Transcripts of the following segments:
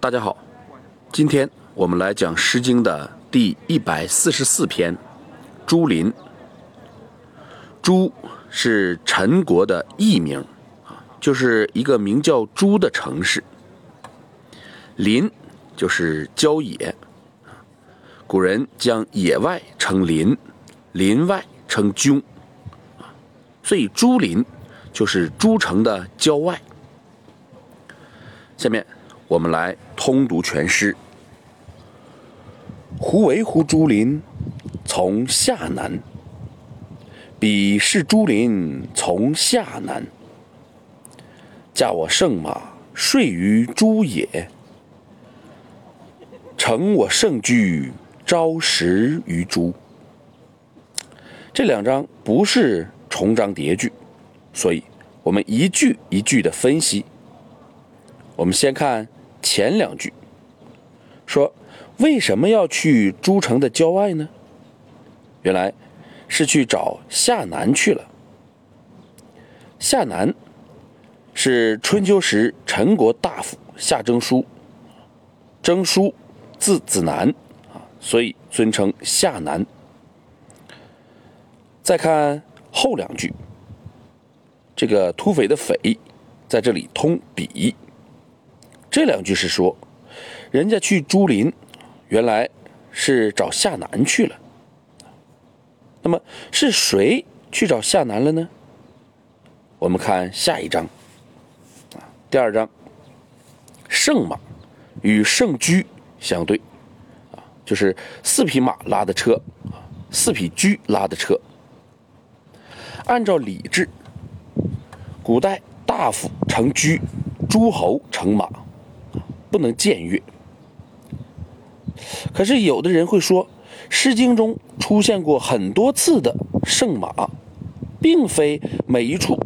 大家好，今天我们来讲《诗经》的第一百四十四篇《朱林》。朱是陈国的艺名，啊，就是一个名叫朱的城市。林就是郊野，古人将野外称林，林外称迥，所以朱林就是诸城的郊外。下面我们来通读全诗。胡为乎朱林，从下南。彼是朱林，从下南。驾我胜马，睡于朱野。乘我胜驹，朝食于朱。这两章不是重章叠句，所以我们一句一句的分析。我们先看前两句，说为什么要去诸城的郊外呢？原来是去找夏南去了。夏南是春秋时陈国大夫夏征舒，征舒字子南啊，所以尊称夏南。再看后两句，这个土匪的匪在这里通比。这两句是说，人家去朱林，原来是找夏南去了。那么是谁去找夏南了呢？我们看下一章，啊，第二章，圣马与圣驹相对，啊，就是四匹马拉的车，四匹驹拉的车。按照礼制，古代大夫乘驹，诸侯乘马。不能僭越。可是有的人会说，《诗经》中出现过很多次的圣马，并非每一处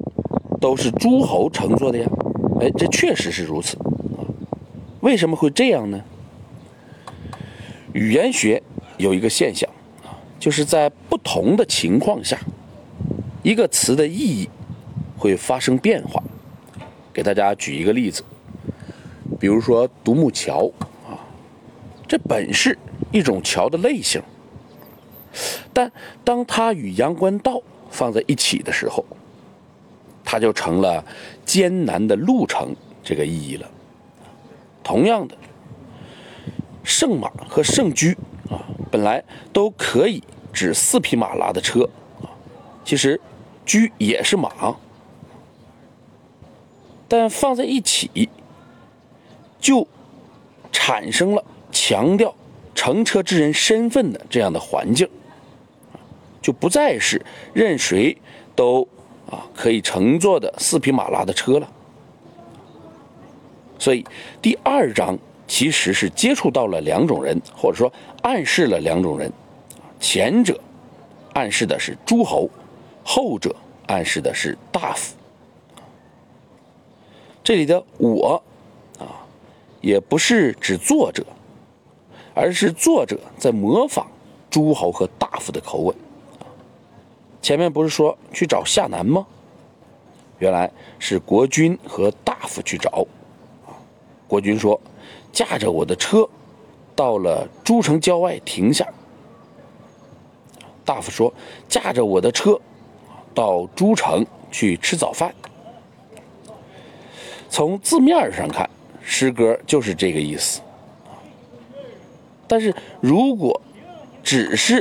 都是诸侯乘坐的呀。哎，这确实是如此。为什么会这样呢？语言学有一个现象啊，就是在不同的情况下，一个词的意义会发生变化。给大家举一个例子。比如说独木桥啊，这本是一种桥的类型，但当它与阳关道放在一起的时候，它就成了艰难的路程这个意义了。同样的，圣马和圣驹啊，本来都可以指四匹马拉的车啊，其实驹也是马，但放在一起。就产生了强调乘车之人身份的这样的环境，就不再是任谁都啊可以乘坐的四匹马拉的车了。所以第二章其实是接触到了两种人，或者说暗示了两种人，前者暗示的是诸侯，后者暗示的是大夫。这里的我。也不是指作者，而是作者在模仿诸侯和大夫的口吻。前面不是说去找夏南吗？原来是国君和大夫去找。国君说：“驾着我的车，到了诸城郊外停下。”大夫说：“驾着我的车，到诸城去吃早饭。”从字面上看。诗歌就是这个意思，但是如果只是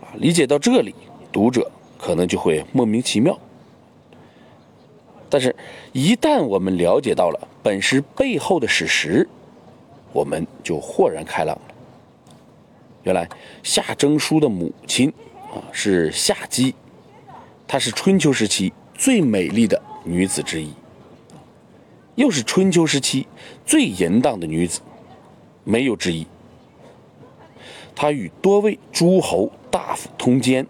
啊理解到这里，读者可能就会莫名其妙。但是，一旦我们了解到了本诗背后的史实，我们就豁然开朗了。原来夏征舒的母亲啊是夏姬，她是春秋时期最美丽的女子之一。又是春秋时期最淫荡的女子，没有之一。她与多位诸侯大夫通奸，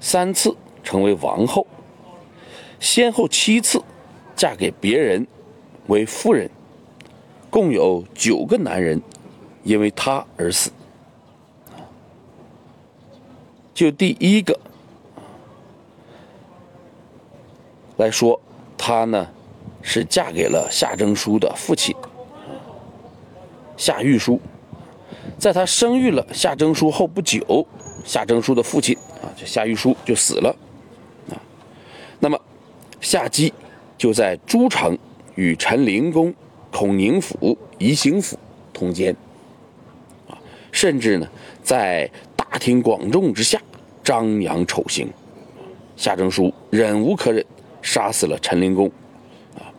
三次成为王后，先后七次嫁给别人为夫人，共有九个男人因为她而死。就第一个来说，她呢。是嫁给了夏征舒的父亲夏玉书。在他生育了夏征舒后不久，夏征舒的父亲啊，就夏玉书就死了啊。那么夏姬就在诸城与陈灵公、孔宁府、宜兴府通奸啊，甚至呢在大庭广众之下张扬丑行。夏征舒忍无可忍，杀死了陈灵公。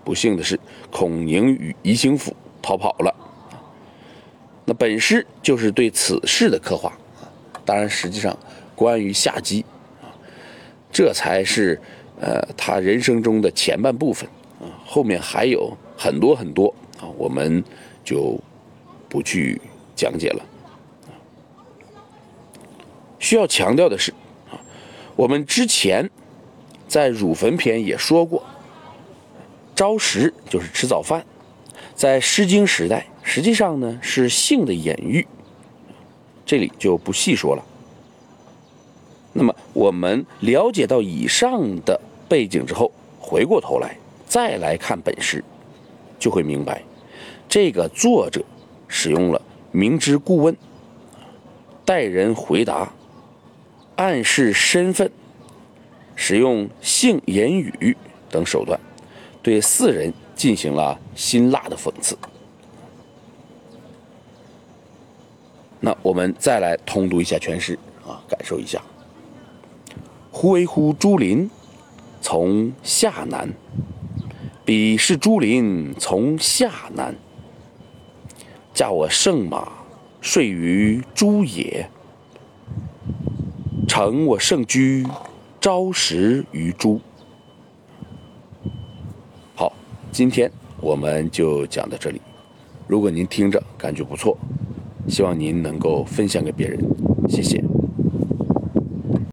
不幸的是，孔宁与宜兴府逃跑了。那本诗就是对此事的刻画啊，当然，实际上关于夏姬，这才是呃他人生中的前半部分啊，后面还有很多很多啊，我们就不去讲解了。需要强调的是啊，我们之前在乳坟篇也说过，朝食就是吃早饭，在《诗经》时代。实际上呢，是性的隐喻，这里就不细说了。那么我们了解到以上的背景之后，回过头来再来看本诗，就会明白，这个作者使用了明知故问、待人回答、暗示身份、使用性言语等手段，对四人进行了辛辣的讽刺。那我们再来通读一下全诗啊，感受一下。忽为乎朱林，从下南；彼是朱林，从下南。驾我圣马，睡于朱野；乘我圣驹，朝食于朱。好，今天我们就讲到这里。如果您听着感觉不错，希望您能够分享给别人，谢谢。